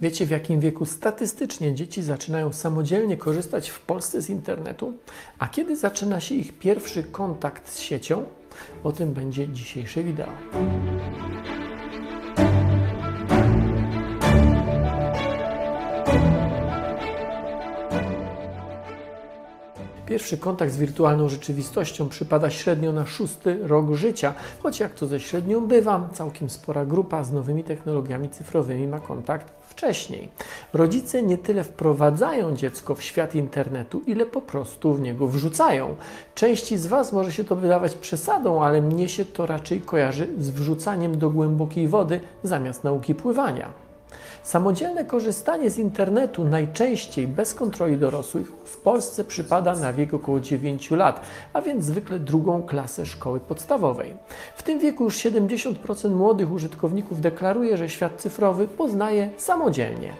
Wiecie, w jakim wieku statystycznie dzieci zaczynają samodzielnie korzystać w Polsce z internetu? A kiedy zaczyna się ich pierwszy kontakt z siecią? O tym będzie dzisiejsze wideo. Pierwszy kontakt z wirtualną rzeczywistością przypada średnio na szósty rok życia, choć jak to ze średnią bywa, całkiem spora grupa z nowymi technologiami cyfrowymi ma kontakt wcześniej. Rodzice nie tyle wprowadzają dziecko w świat internetu, ile po prostu w niego wrzucają. Części z Was może się to wydawać przesadą, ale mnie się to raczej kojarzy z wrzucaniem do głębokiej wody zamiast nauki pływania. Samodzielne korzystanie z internetu najczęściej bez kontroli dorosłych w Polsce przypada na wiek około 9 lat, a więc zwykle drugą klasę szkoły podstawowej. W tym wieku już 70% młodych użytkowników deklaruje, że świat cyfrowy poznaje samodzielnie.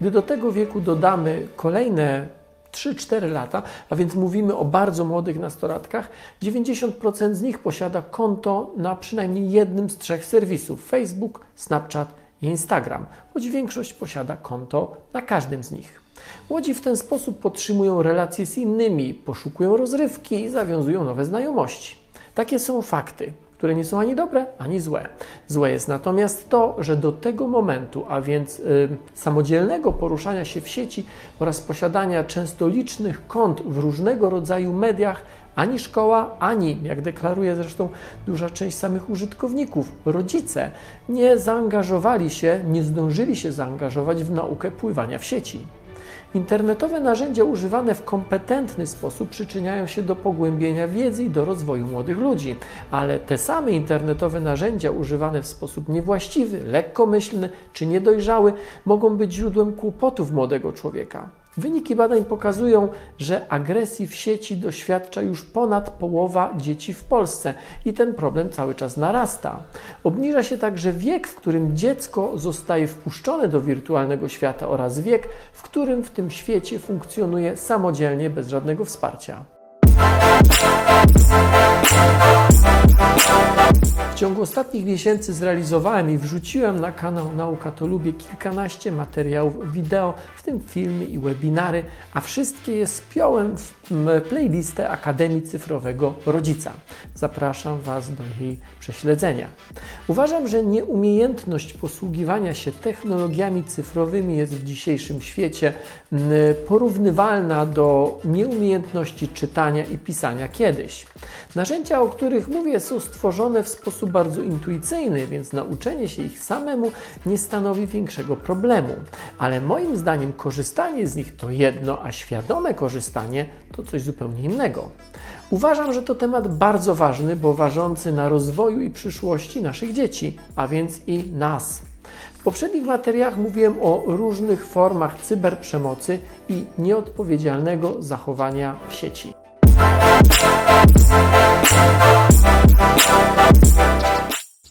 Gdy do tego wieku dodamy kolejne 3-4 lata, a więc mówimy o bardzo młodych nastolatkach, 90% z nich posiada konto na przynajmniej jednym z trzech serwisów: Facebook, Snapchat i Instagram, choć większość posiada konto na każdym z nich. Młodzi w ten sposób podtrzymują relacje z innymi, poszukują rozrywki i zawiązują nowe znajomości. Takie są fakty, które nie są ani dobre, ani złe. Złe jest natomiast to, że do tego momentu, a więc samodzielnego poruszania się w sieci oraz posiadania często licznych kont w różnego rodzaju mediach, ani szkoła, ani, jak deklaruje zresztą duża część samych użytkowników, rodzice nie zaangażowali się, nie zdążyli się zaangażować w naukę pływania w sieci. Internetowe narzędzia używane w kompetentny sposób przyczyniają się do pogłębienia wiedzy i do rozwoju młodych ludzi, ale te same internetowe narzędzia używane w sposób niewłaściwy, lekkomyślny czy niedojrzały mogą być źródłem kłopotów młodego człowieka. Wyniki badań pokazują, że agresji w sieci doświadcza już ponad połowa dzieci w Polsce i ten problem cały czas narasta. Obniża się także wiek, w którym dziecko zostaje wpuszczone do wirtualnego świata oraz wiek, w którym w tym świecie funkcjonuje samodzielnie bez żadnego wsparcia. W ciągu ostatnich miesięcy zrealizowałem i wrzuciłem na kanał Nauka to Lubię kilkanaście materiałów wideo, w tym filmy i webinary, a wszystkie je spiąłem w playlistę Akademii Cyfrowego Rodzica. Zapraszam Was do jej prześledzenia. Uważam, że nieumiejętność posługiwania się technologiami cyfrowymi jest w dzisiejszym świecie porównywalna do nieumiejętności czytania i pisania kiedyś. Narzędzia, o których mówię, są stworzone w sposób bardzo intuicyjny, więc nauczenie się ich samemu nie stanowi większego problemu. Ale moim zdaniem korzystanie z nich to jedno, a świadome korzystanie to coś zupełnie innego. Uważam, że to temat bardzo ważny, bo ważący na rozwoju i przyszłości naszych dzieci, a więc i nas. W poprzednich materiałach mówiłem o różnych formach cyberprzemocy i nieodpowiedzialnego zachowania w sieci.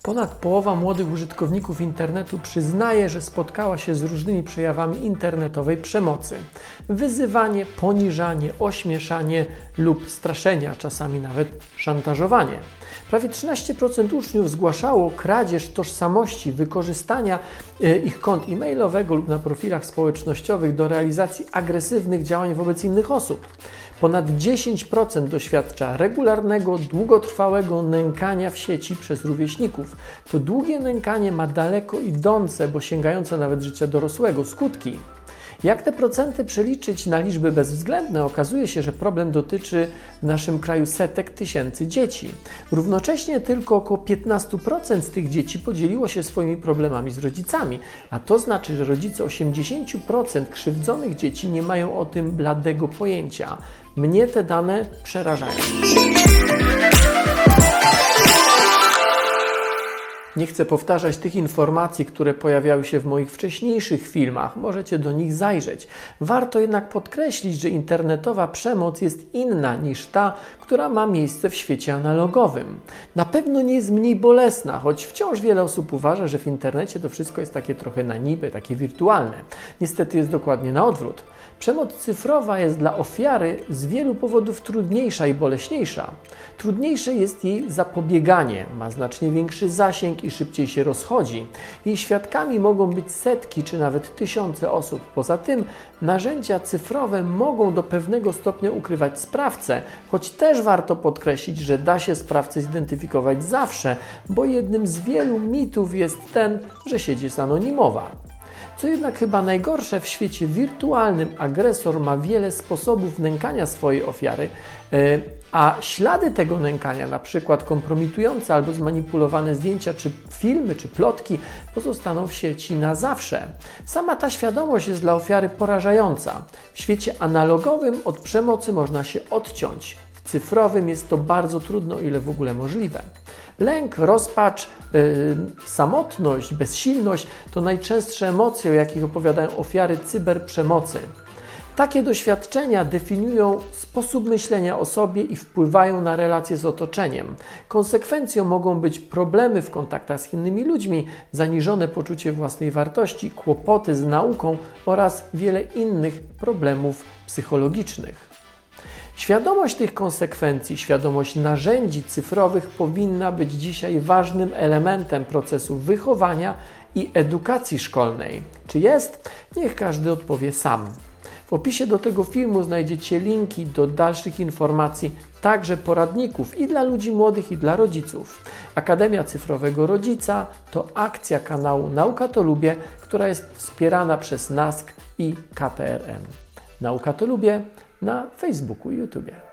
Ponad połowa młodych użytkowników internetu przyznaje, że spotkała się z różnymi przejawami internetowej przemocy. Wyzywanie, poniżanie, ośmieszanie lub straszenia, czasami nawet szantażowanie. Prawie 13% uczniów zgłaszało kradzież tożsamości, wykorzystania e, ich kont e-mailowego lub na profilach społecznościowych do realizacji agresywnych działań wobec innych osób. Ponad 10% doświadcza regularnego, długotrwałego nękania w sieci przez rówieśników. To długie nękanie ma daleko idące, bo sięgające nawet życia dorosłego skutki. Jak te procenty przeliczyć na liczby bezwzględne, okazuje się, że problem dotyczy w naszym kraju setek tysięcy dzieci. Równocześnie tylko około 15% z tych dzieci podzieliło się swoimi problemami z rodzicami, a to znaczy, że rodzice 80% krzywdzonych dzieci nie mają o tym bladego pojęcia. Mnie te dane przerażają. Nie chcę powtarzać tych informacji, które pojawiały się w moich wcześniejszych filmach. Możecie do nich zajrzeć. Warto jednak podkreślić, że internetowa przemoc jest inna niż ta, która ma miejsce w świecie analogowym. Na pewno nie jest mniej bolesna, choć wciąż wiele osób uważa, że w internecie to wszystko jest takie trochę na niby, takie wirtualne. Niestety jest dokładnie na odwrót. Przemoc cyfrowa jest dla ofiary z wielu powodów trudniejsza i boleśniejsza. Trudniejsze jest jej zapobieganie, ma znacznie większy zasięg i szybciej się rozchodzi. Jej świadkami mogą być setki czy nawet tysiące osób. Poza tym narzędzia cyfrowe mogą do pewnego stopnia ukrywać sprawcę, choć też warto podkreślić, że da się sprawcę zidentyfikować zawsze, bo jednym z wielu mitów jest ten, że sieć jest anonimowa. Co jednak chyba najgorsze, w świecie wirtualnym agresor ma wiele sposobów nękania swojej ofiary, e, a ślady tego nękania, na przykład kompromitujące albo zmanipulowane zdjęcia, czy filmy, czy plotki, pozostaną w sieci na zawsze. Sama ta świadomość jest dla ofiary porażająca. W świecie analogowym od przemocy można się odciąć. W cyfrowym jest to bardzo trudno, ile w ogóle możliwe. Lęk, rozpacz, samotność, bezsilność to najczęstsze emocje, o jakich opowiadają ofiary cyberprzemocy. Takie doświadczenia definiują sposób myślenia o sobie i wpływają na relacje z otoczeniem. Konsekwencją mogą być problemy w kontaktach z innymi ludźmi, zaniżone poczucie własnej wartości, kłopoty z nauką oraz wiele innych problemów psychologicznych. Świadomość tych konsekwencji, świadomość narzędzi cyfrowych powinna być dzisiaj ważnym elementem procesu wychowania i edukacji szkolnej. Czy jest? Niech każdy odpowie sam. W opisie do tego filmu znajdziecie linki do dalszych informacji, także poradników i dla ludzi młodych, i dla rodziców. Akademia Cyfrowego Rodzica to akcja kanału Nauka to Lubię, która jest wspierana przez NASK i KPRM. Nauka to Lubię na Facebooku i YouTube.